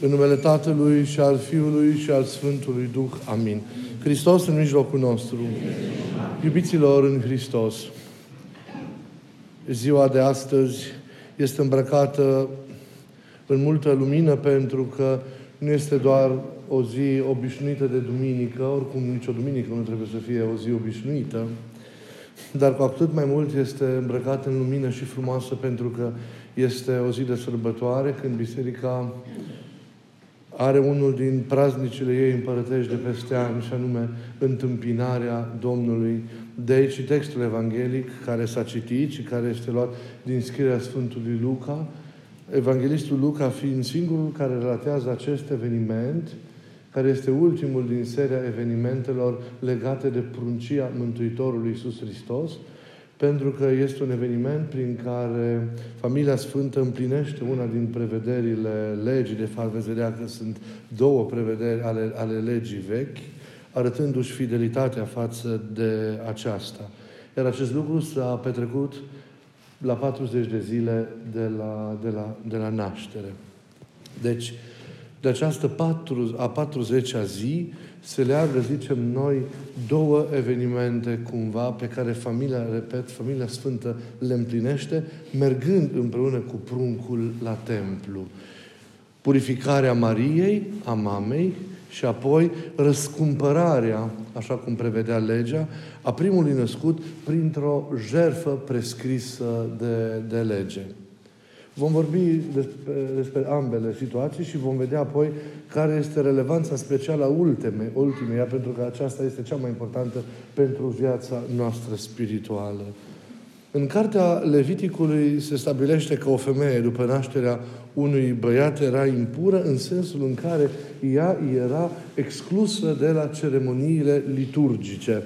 În numele Tatălui și al Fiului și al Sfântului Duh. Amin. Hristos în mijlocul nostru. Iubiților în Hristos. Ziua de astăzi este îmbrăcată în multă lumină pentru că nu este doar o zi obișnuită de duminică, oricum nicio duminică nu trebuie să fie o zi obișnuită, dar cu atât mai mult este îmbrăcată în lumină și frumoasă pentru că este o zi de sărbătoare când Biserica are unul din praznicile ei împărătești de peste ani, și anume întâmpinarea Domnului. De aici textul evanghelic care s-a citit și care este luat din scrierea Sfântului Luca, Evanghelistul Luca fiind singurul care relatează acest eveniment, care este ultimul din seria evenimentelor legate de pruncia Mântuitorului Iisus Hristos, pentru că este un eveniment prin care familia Sfântă împlinește una din prevederile legii, de fapt veți vedea că sunt două prevederi ale, ale legii vechi, arătându-și fidelitatea față de aceasta. Iar acest lucru s-a petrecut la 40 de zile de la, de la, de la naștere. Deci, de această patru, a 40-a zi se leagă, zicem noi, două evenimente cumva pe care familia, repet, familia Sfântă le împlinește, mergând împreună cu pruncul la templu. Purificarea Mariei, a mamei, și apoi răscumpărarea, așa cum prevedea legea, a primului născut printr-o jerfă prescrisă de, de lege. Vom vorbi despre, despre ambele situații și vom vedea apoi care este relevanța specială a ultime, ultimeia, pentru că aceasta este cea mai importantă pentru viața noastră spirituală. În cartea Leviticului se stabilește că o femeie, după nașterea unui băiat, era impură în sensul în care ea era exclusă de la ceremoniile liturgice.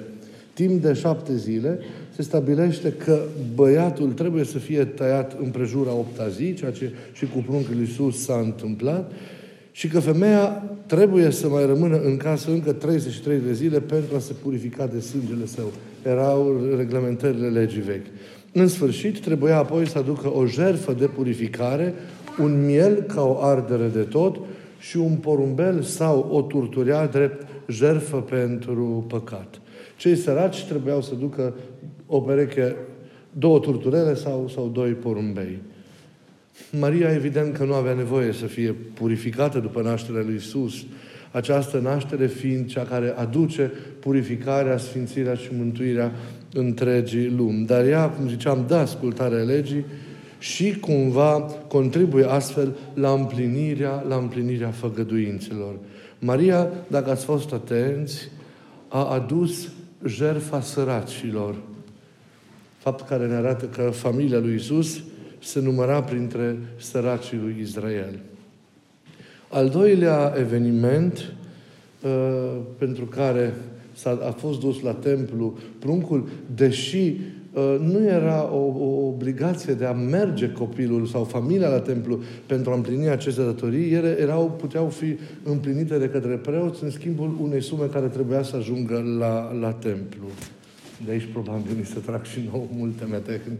Timp de șapte zile se stabilește că băiatul trebuie să fie tăiat împrejura opta zi, ceea ce și cu pruncul Iisus s-a întâmplat, și că femeia trebuie să mai rămână în casă încă 33 de zile pentru a se purifica de sângele său. Erau reglementările legii vechi. În sfârșit, trebuia apoi să aducă o jerfă de purificare, un miel ca o ardere de tot și un porumbel sau o turturea drept jerfă pentru păcat. Cei săraci trebuiau să ducă o pereche, două turturele sau, sau doi porumbei. Maria, evident că nu avea nevoie să fie purificată după nașterea lui Isus, această naștere fiind cea care aduce purificarea, sfințirea și mântuirea întregii lumi. Dar ea, cum ziceam, dă ascultarea legii și cumva contribuie astfel la împlinirea, la împlinirea făgăduințelor. Maria, dacă ați fost atenți, a adus jerfa săracilor. Fapt care ne arată că familia lui Isus se număra printre săracii lui Israel. Al doilea eveniment uh, pentru care s-a, a fost dus la templu pruncul, deși uh, nu era o, o obligație de a merge copilul sau familia la templu pentru a împlini aceste datorii, ele erau, puteau fi împlinite de către preoți în schimbul unei sume care trebuia să ajungă la, la templu. De aici probabil ni se trag și nou multe metehni.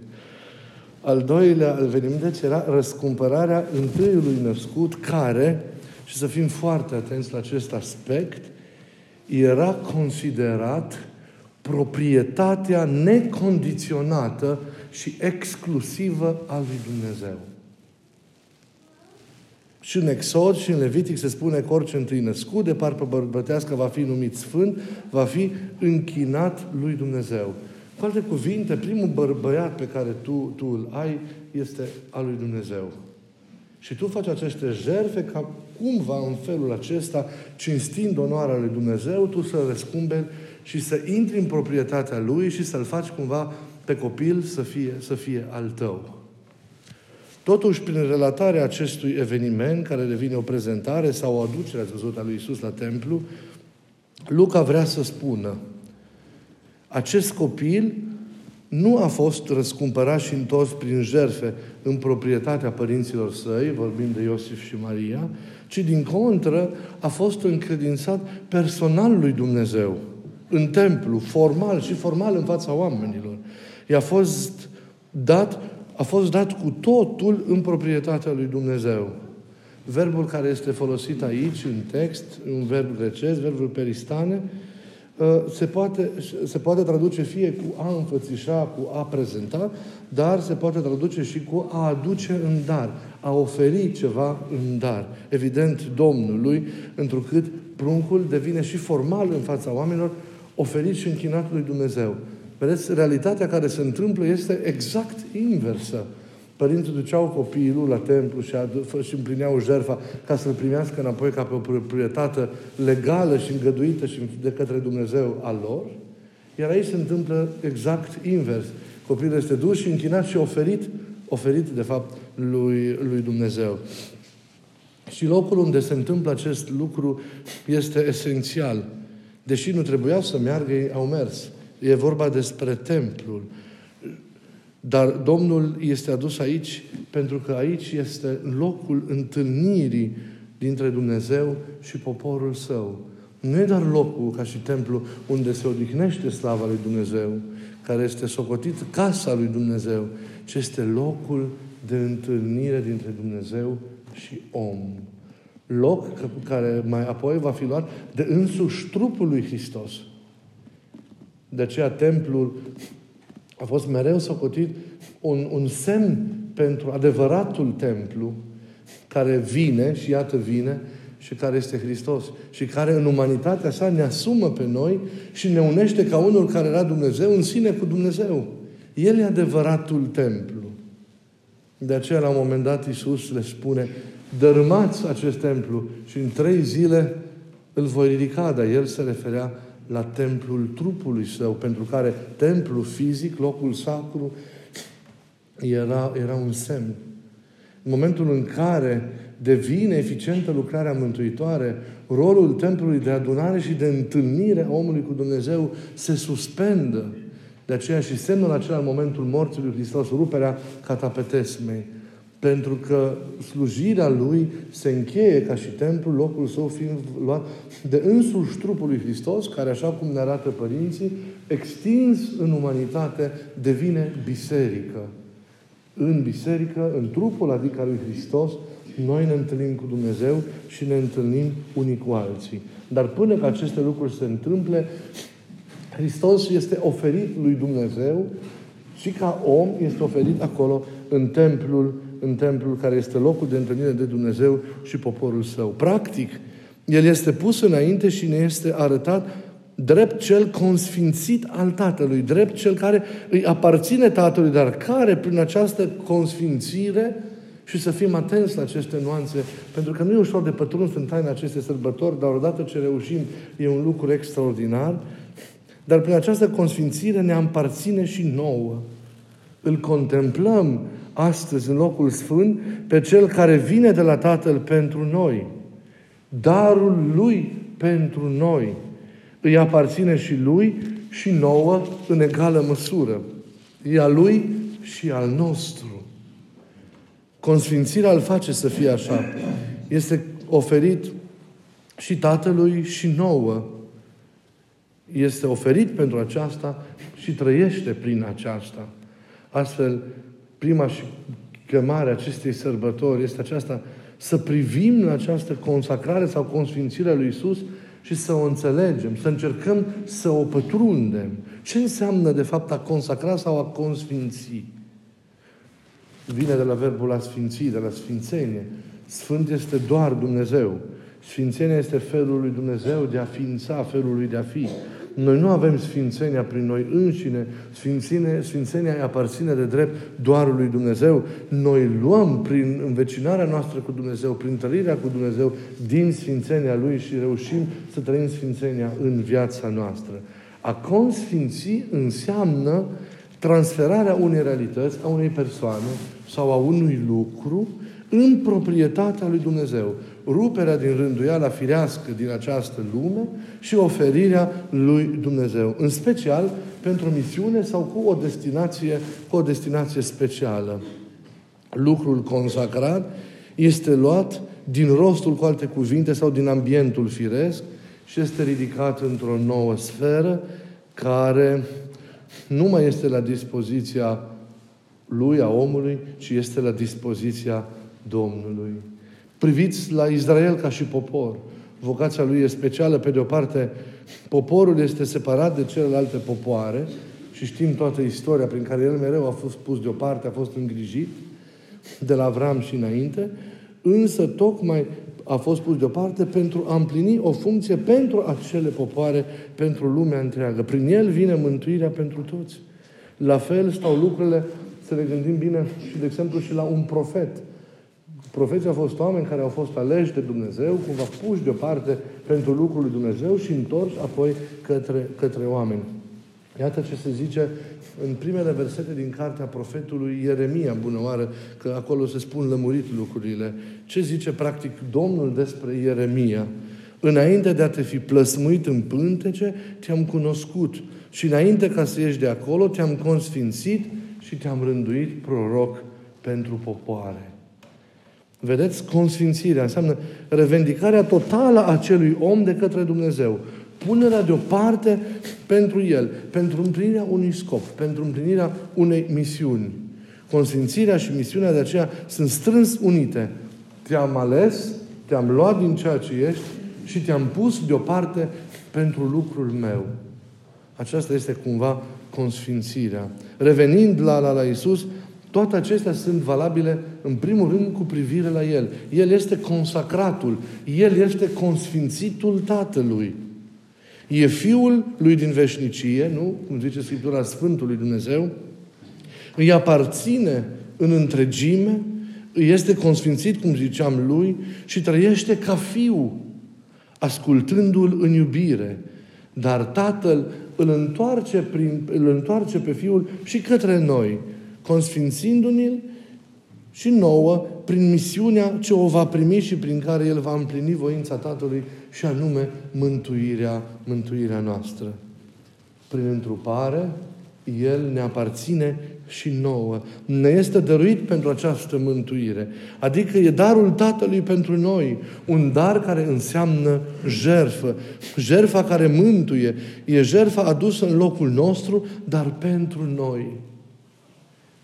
Al doilea eveniment deci, era răscumpărarea întâiului născut care, și să fim foarte atenți la acest aspect, era considerat proprietatea necondiționată și exclusivă a lui Dumnezeu. Și în Exod și în Levitic se spune că orice întâi născut de parcă bărbătească va fi numit sfânt, va fi închinat lui Dumnezeu. Cu alte cuvinte, primul bărbăiat pe care tu, tu îl ai este al lui Dumnezeu. Și tu faci aceste jerfe ca cumva în felul acesta, cinstind onoarea lui Dumnezeu, tu să răscumberi și să intri în proprietatea Lui și să-L faci cumva pe copil să fie, să fie al tău. Totuși, prin relatarea acestui eveniment, care devine o prezentare sau o aducere, ați văzut, a lui Isus la templu, Luca vrea să spună acest copil nu a fost răscumpărat și întors prin jerfe în proprietatea părinților săi, vorbim de Iosif și Maria, ci din contră a fost încredințat personal lui Dumnezeu, în templu, formal și formal în fața oamenilor. I-a fost dat, a fost dat cu totul în proprietatea lui Dumnezeu. Verbul care este folosit aici, în text, un verb grecesc, verbul peristane, ă, se poate, se poate traduce fie cu a înfățișa, cu a prezenta, dar se poate traduce și cu a aduce în dar, a oferi ceva în dar. Evident, Domnului, întrucât pruncul devine și formal în fața oamenilor, oferit și închinat lui Dumnezeu. Vedeți, realitatea care se întâmplă este exact inversă. Părinții duceau copilul la templu și, adu- și împlineau jertfa ca să-l primească înapoi ca pe o proprietate legală și îngăduită și de către Dumnezeu al lor. Iar aici se întâmplă exact invers. Copilul este dus și închinat și oferit, oferit de fapt lui, lui Dumnezeu. Și locul unde se întâmplă acest lucru este esențial. Deși nu trebuia să meargă, ei au mers. E vorba despre templul. Dar Domnul este adus aici pentru că aici este locul întâlnirii dintre Dumnezeu și poporul său. Nu e doar locul ca și templu unde se odihnește slava lui Dumnezeu, care este socotit casa lui Dumnezeu, ci este locul de întâlnire dintre Dumnezeu și om. Loc care mai apoi va fi luat de însuși trupul lui Hristos. De aceea templul a fost mereu socotit un, un semn pentru adevăratul templu care vine și iată vine și care este Hristos și care în umanitatea sa ne asumă pe noi și ne unește ca unul care era Dumnezeu în sine cu Dumnezeu. El e adevăratul templu. De aceea, la un moment dat, Iisus le spune, dărâmați acest templu și în trei zile îl voi ridica, dar el se referea la templul trupului său, pentru care templul fizic, locul sacru, era, era un semn. În momentul în care devine eficientă lucrarea mântuitoare, rolul templului de adunare și de întâlnire a omului cu Dumnezeu se suspendă. De aceea și semnul acela în momentul morții lui Hristos, ruperea catapetesmei. Pentru că slujirea lui se încheie ca și templu, locul său fiind luat de însuși trupul lui Hristos, care, așa cum ne arată părinții, extins în umanitate, devine biserică. În biserică, în trupul, adică lui Hristos, noi ne întâlnim cu Dumnezeu și ne întâlnim unii cu alții. Dar până ca aceste lucruri se întâmple, Hristos este oferit lui Dumnezeu și ca om este oferit acolo în templul în templul care este locul de întâlnire de Dumnezeu și poporul său. Practic, el este pus înainte și ne este arătat drept cel consfințit al Tatălui, drept cel care îi aparține Tatălui, dar care prin această consfințire și să fim atenți la aceste nuanțe, pentru că nu e ușor de pătruns în taina acestei sărbători, dar odată ce reușim, e un lucru extraordinar, dar prin această consfințire ne împarține și nouă. Îl contemplăm astăzi în locul sfânt pe Cel care vine de la Tatăl pentru noi. Darul Lui pentru noi. Îi aparține și Lui și nouă în egală măsură. E a Lui și al nostru. Consfințirea îl face să fie așa. Este oferit și Tatălui și nouă. Este oferit pentru aceasta și trăiește prin aceasta. Astfel, prima și chemare acestei sărbători este aceasta, să privim la această consacrare sau consfințire a lui Isus și să o înțelegem, să încercăm să o pătrundem. Ce înseamnă, de fapt, a consacra sau a consfinți? Vine de la verbul a sfinți, de la sfințenie. Sfânt este doar Dumnezeu. Sfințenia este felul lui Dumnezeu de a ființa, felul lui de a fi. Noi nu avem sfințenia prin noi înșine. Sfințenie, sfințenia îi aparține de drept doar lui Dumnezeu. Noi luăm prin învecinarea noastră cu Dumnezeu, prin trăirea cu Dumnezeu, din sfințenia Lui și reușim să trăim sfințenia în viața noastră. A consfinți înseamnă transferarea unei realități, a unei persoane sau a unui lucru în proprietatea lui Dumnezeu ruperea din rânduiala firească din această lume și oferirea lui Dumnezeu. În special pentru o misiune sau cu o destinație, cu o destinație specială. Lucrul consacrat este luat din rostul, cu alte cuvinte, sau din ambientul firesc și este ridicat într-o nouă sferă care nu mai este la dispoziția lui, a omului, ci este la dispoziția Domnului. Priviți la Israel ca și popor. Vocația lui e specială. Pe de o parte, poporul este separat de celelalte popoare și știm toată istoria prin care el mereu a fost pus deoparte, a fost îngrijit de la Avram și înainte, însă tocmai a fost pus deoparte pentru a împlini o funcție pentru acele popoare, pentru lumea întreagă. Prin el vine mântuirea pentru toți. La fel stau lucrurile, să ne gândim bine și, de exemplu, și la un profet. Profeții au fost oameni care au fost aleși de Dumnezeu, cumva puși deoparte pentru lucrul lui Dumnezeu și întorși apoi către, către oameni. Iată ce se zice în primele versete din cartea profetului Ieremia, bună oară, că acolo se spun lămurit lucrurile. Ce zice practic Domnul despre Ieremia? Înainte de a te fi plăsmuit în pântece, te-am cunoscut. Și înainte ca să ieși de acolo, te-am consfințit și te-am rânduit proroc pentru popoare. Vedeți? Consfințirea înseamnă revendicarea totală a acelui om de către Dumnezeu. Punerea deoparte pentru el, pentru împlinirea unui scop, pentru împlinirea unei misiuni. Consfințirea și misiunea de aceea sunt strâns unite. Te-am ales, te-am luat din ceea ce ești și te-am pus deoparte pentru lucrul meu. Aceasta este cumva consfințirea. Revenind la, la, la Isus, toate acestea sunt valabile, în primul rând, cu privire la El. El este consacratul. El este consfințitul Tatălui. E Fiul lui din veșnicie, nu? Cum zice Scriptura Sfântului Dumnezeu. Îi aparține în întregime, îi este consfințit, cum ziceam, lui și trăiește ca Fiu, ascultându-L în iubire. Dar Tatăl îl întoarce, prin, îl întoarce pe Fiul și către noi, consfințindu-ne și nouă prin misiunea ce o va primi și prin care El va împlini voința Tatălui și anume mântuirea, mântuirea noastră. Prin întrupare, El ne aparține și nouă. Ne este dăruit pentru această mântuire. Adică e darul Tatălui pentru noi. Un dar care înseamnă jerfă. Jerfa care mântuie. E jerfa adusă în locul nostru, dar pentru noi.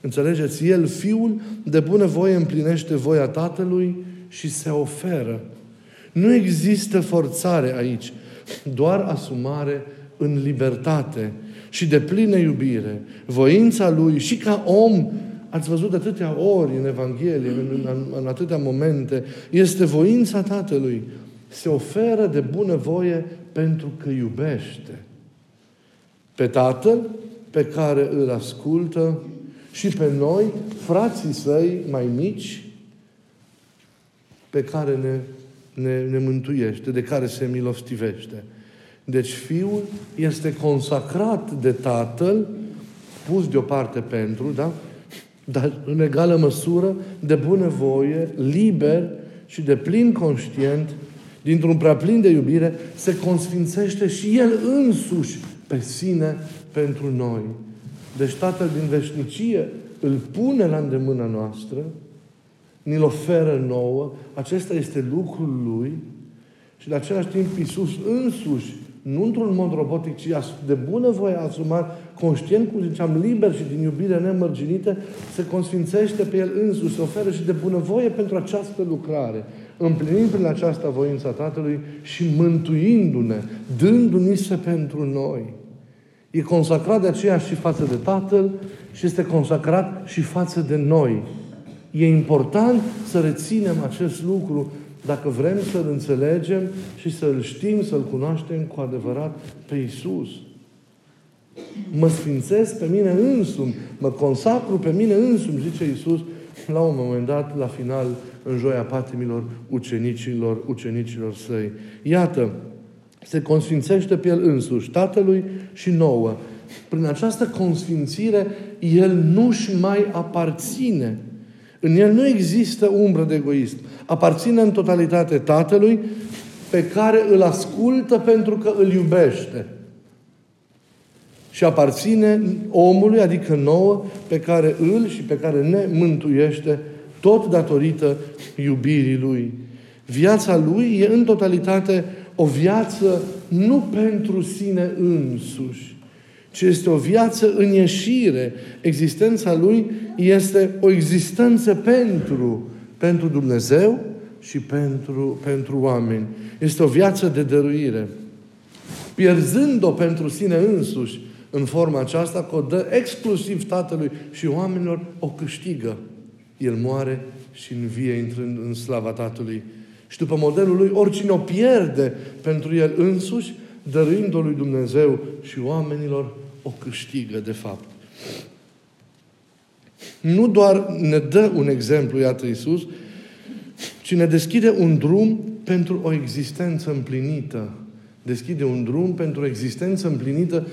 Înțelegeți? El, Fiul, de bună voie împlinește voia Tatălui și se oferă. Nu există forțare aici, doar asumare în libertate și de plină iubire. Voința Lui și ca om, ați văzut atâtea ori în Evanghelie, în, în, în atâtea momente, este voința Tatălui. Se oferă de bună voie pentru că iubește. Pe Tatăl pe care îl ascultă și pe noi, frații săi mai mici, pe care ne, ne, ne mântuiește, de care se milostivește. Deci Fiul este consacrat de Tatăl, pus deoparte pentru, da? Dar în egală măsură, de bunăvoie, liber și de plin conștient, dintr-un prea plin de iubire, se consfințește și El însuși pe sine pentru noi. Deci Tatăl din veșnicie îl pune la îndemâna noastră, ni-l oferă nouă, acesta este lucrul Lui și de același timp Iisus însuși, nu într-un mod robotic, ci de bună voie asumat, conștient, cum ziceam, liber și din iubire nemărginită, se consfințește pe El însuși, se oferă și de bunăvoie pentru această lucrare, împlinind prin această voința Tatălui și mântuindu-ne, dându-ni se pentru noi. E consacrat de aceea și față de Tatăl și este consacrat și față de noi. E important să reținem acest lucru dacă vrem să-L înțelegem și să-L știm, să-L cunoaștem cu adevărat pe Isus. Mă sfințesc pe mine însumi, mă consacru pe mine însumi, zice Isus la un moment dat, la final, în joia patimilor ucenicilor, ucenicilor săi. Iată, se consfințește pe El însuși, Tatălui și nouă. Prin această consfințire, El nu-și mai aparține. În El nu există umbră de egoism. Aparține în totalitate Tatălui pe care îl ascultă pentru că îl iubește. Și aparține omului, adică nouă, pe care îl și pe care ne mântuiește tot datorită iubirii Lui. Viața Lui e în totalitate o viață nu pentru sine însuși, ci este o viață în ieșire. Existența Lui este o existență pentru, pentru Dumnezeu și pentru, pentru oameni. Este o viață de dăruire. Pierzând-o pentru sine însuși în forma aceasta, că o dă exclusiv Tatălui și oamenilor, o câștigă. El moare și învie intrând în slava Tatălui. Și după modelul lui, oricine o pierde pentru el însuși, dăruind-o lui Dumnezeu și oamenilor, o câștigă de fapt. Nu doar ne dă un exemplu, iată Iisus, ci ne deschide un drum pentru o existență împlinită. Deschide un drum pentru o existență împlinită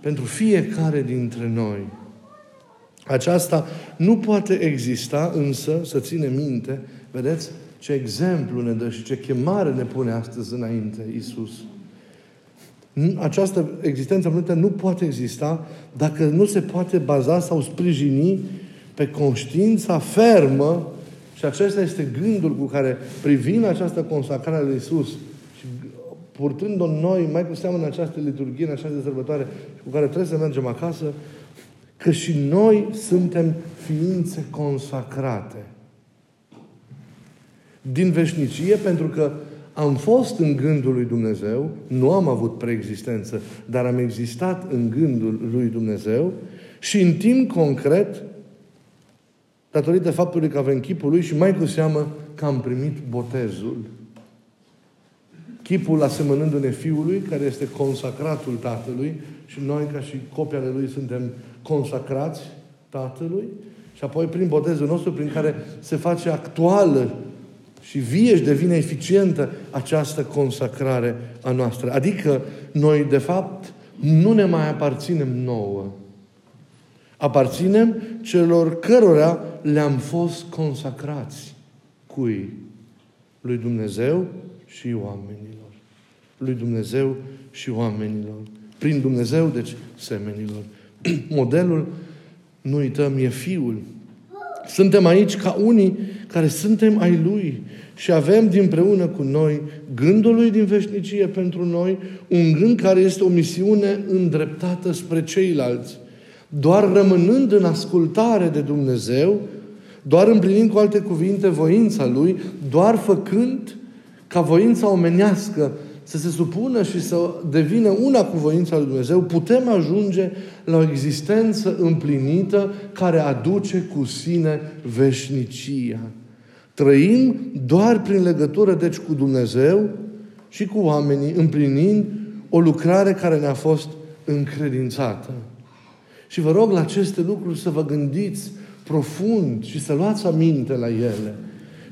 pentru fiecare dintre noi. Aceasta nu poate exista, însă, să ține minte, vedeți, ce exemplu ne dă și ce chemare ne pune astăzi înainte Isus. Această existență împlinită nu poate exista dacă nu se poate baza sau sprijini pe conștiința fermă și acesta este gândul cu care privim această consacrare lui Isus și purtând-o noi, mai cu seamă în această liturghie, în această sărbătoare, cu care trebuie să mergem acasă, că și noi suntem ființe consacrate. Din veșnicie, pentru că am fost în gândul lui Dumnezeu, nu am avut preexistență, dar am existat în gândul lui Dumnezeu și în timp concret, datorită faptului că avem chipul lui și mai cu seamă că am primit botezul. Chipul asemănându-ne Fiului, care este consacratul Tatălui și noi, ca și copii ale Lui, suntem consacrați Tatălui și apoi prin botezul nostru, prin care se face actuală și vie și devine eficientă această consacrare a noastră. Adică noi, de fapt, nu ne mai aparținem nouă. Aparținem celor cărora le-am fost consacrați. Cui? Lui Dumnezeu și oamenilor. Lui Dumnezeu și oamenilor. Prin Dumnezeu, deci, semenilor. Modelul, nu uităm, e Fiul. Suntem aici ca unii care suntem ai Lui și avem dinpreună cu noi gândul Lui din veșnicie pentru noi, un gând care este o misiune îndreptată spre ceilalți. Doar rămânând în ascultare de Dumnezeu, doar împlinind cu alte cuvinte voința Lui, doar făcând ca voința omenească să se supună și să devină una cu voința lui Dumnezeu, putem ajunge la o existență împlinită care aduce cu sine veșnicia. Trăim doar prin legătură, deci, cu Dumnezeu și cu oamenii, împlinind o lucrare care ne-a fost încredințată. Și vă rog la aceste lucruri să vă gândiți profund și să luați aminte la ele.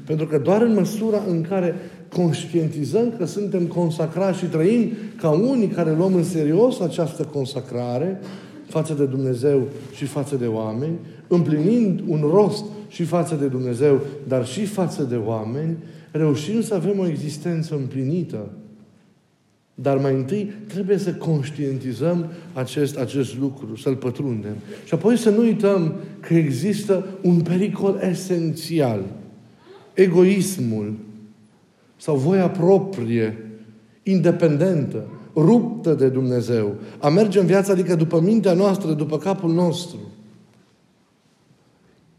Pentru că doar în măsura în care conștientizăm că suntem consacrați și trăim ca unii care luăm în serios această consacrare față de Dumnezeu și față de oameni, împlinind un rost și față de Dumnezeu, dar și față de oameni, reușim să avem o existență împlinită. Dar mai întâi trebuie să conștientizăm acest, acest lucru, să-l pătrundem. Și apoi să nu uităm că există un pericol esențial. Egoismul sau voia proprie, independentă, ruptă de Dumnezeu. A merge în viață, adică după mintea noastră, după capul nostru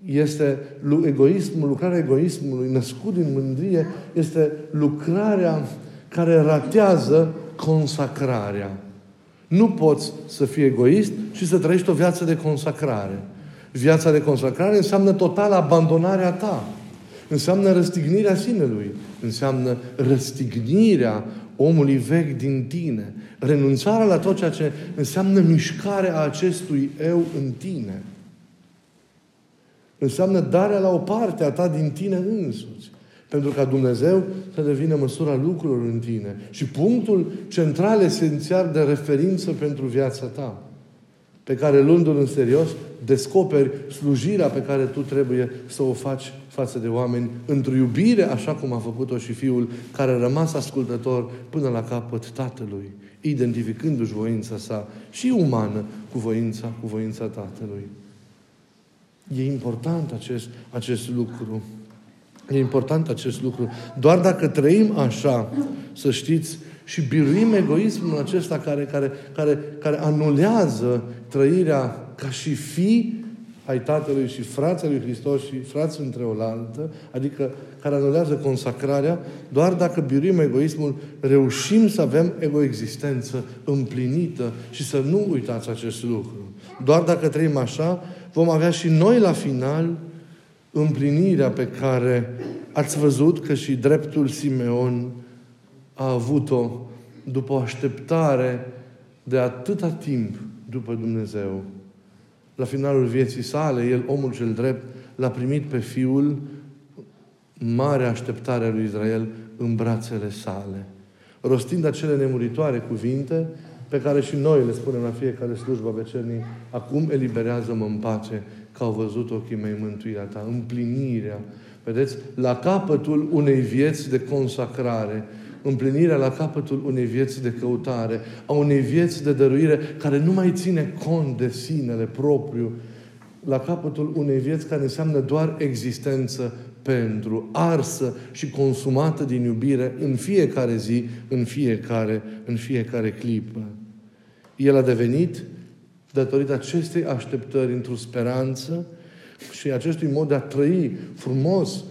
este egoismul, lucrarea egoismului născut din mândrie, este lucrarea care ratează consacrarea. Nu poți să fii egoist și să trăiești o viață de consacrare. Viața de consacrare înseamnă total abandonarea ta. Înseamnă răstignirea sinelui. Înseamnă răstignirea omului vechi din tine. Renunțarea la tot ceea ce înseamnă mișcarea acestui eu în tine. Înseamnă darea la o parte a ta din tine însuți. Pentru ca Dumnezeu să devină măsura lucrurilor în tine. Și punctul central, esențial de referință pentru viața ta. Pe care, luându-l în serios, descoperi slujirea pe care tu trebuie să o faci față de oameni, într-o iubire, așa cum a făcut-o și Fiul, care a rămas ascultător până la capăt Tatălui, identificându-și voința sa și umană cu voința, cu voința Tatălui. E important acest, acest lucru. E important acest lucru. Doar dacă trăim așa, să știți, și biruim egoismul acesta care, care, care, care anulează trăirea ca și fi ai Tatălui și frații lui Hristos și frați între oaltă, adică care anulează consacrarea, doar dacă biruim egoismul, reușim să avem egoexistență împlinită și să nu uitați acest lucru. Doar dacă trăim așa, vom avea și noi la final împlinirea pe care ați văzut că și dreptul Simeon a avut-o după o așteptare de atâta timp după Dumnezeu. La finalul vieții sale, el, omul cel drept, l-a primit pe Fiul mare așteptare a lui Israel în brațele sale. Rostind acele nemuritoare cuvinte pe care și noi le spunem la fiecare slujbă vecernic, acum eliberează-mă în pace, că au văzut ochii mei mântuirea ta, împlinirea. Vedeți? La capătul unei vieți de consacrare, împlinirea la capătul unei vieți de căutare, a unei vieți de dăruire care nu mai ține cont de sinele propriu, la capătul unei vieți care înseamnă doar existență pentru, arsă și consumată din iubire în fiecare zi, în fiecare, în fiecare clipă. El a devenit, datorită acestei așteptări, într-o speranță și acestui mod de a trăi frumos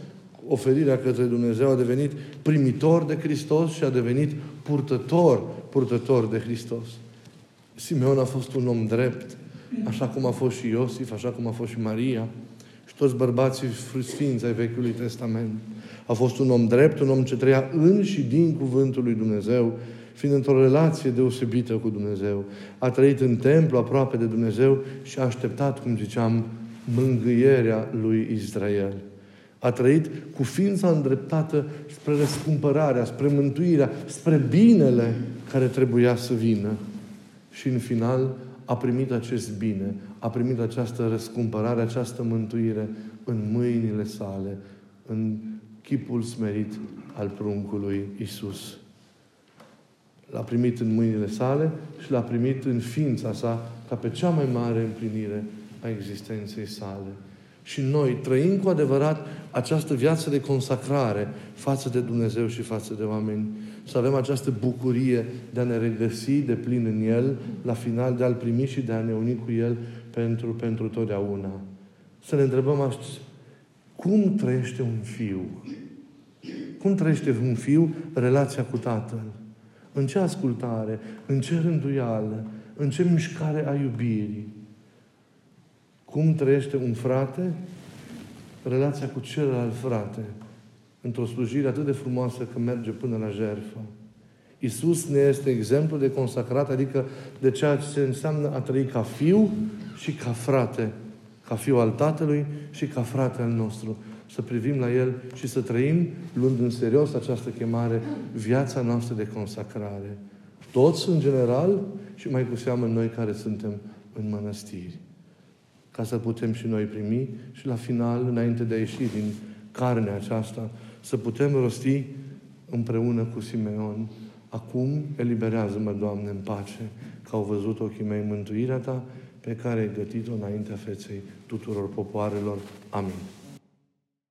oferirea către Dumnezeu, a devenit primitor de Hristos și a devenit purtător, purtător de Hristos. Simeon a fost un om drept, așa cum a fost și Iosif, așa cum a fost și Maria și toți bărbații sfinți ai Vechiului Testament. A fost un om drept, un om ce trăia în și din Cuvântul lui Dumnezeu, fiind într-o relație deosebită cu Dumnezeu. A trăit în templu aproape de Dumnezeu și a așteptat, cum ziceam, mângâierea lui Israel. A trăit cu ființa îndreptată spre răscumpărarea, spre mântuirea, spre binele care trebuia să vină. Și în final a primit acest bine, a primit această răscumpărare, această mântuire în mâinile sale, în chipul smerit al pruncului Isus. L-a primit în mâinile sale și l-a primit în ființa sa ca pe cea mai mare împlinire a existenței sale. Și noi trăim cu adevărat această viață de consacrare față de Dumnezeu și față de oameni. Să avem această bucurie de a ne regăsi de plin în El, la final de a-L primi și de a ne uni cu El pentru, pentru totdeauna. Să ne întrebăm așa, cum trăiește un fiu? Cum trăiește un fiu relația cu Tatăl? În ce ascultare? În ce rânduială? În ce mișcare a iubirii? Cum trăiește un frate relația cu celălalt frate într-o slujire atât de frumoasă că merge până la jertfă. Iisus ne este exemplu de consacrat, adică de ceea ce înseamnă a trăi ca fiu și ca frate, ca fiu al Tatălui și ca frate al nostru. Să privim la El și să trăim, luând în serios această chemare, viața noastră de consacrare. Toți în general și mai cu seamă noi care suntem în mănăstiri ca să putem și noi primi și la final, înainte de a ieși din carnea aceasta, să putem rosti împreună cu Simeon, acum eliberează-mă, Doamne, în pace, că au văzut ochii mei mântuirea Ta, pe care ai gătit-o înaintea feței tuturor popoarelor. Amin.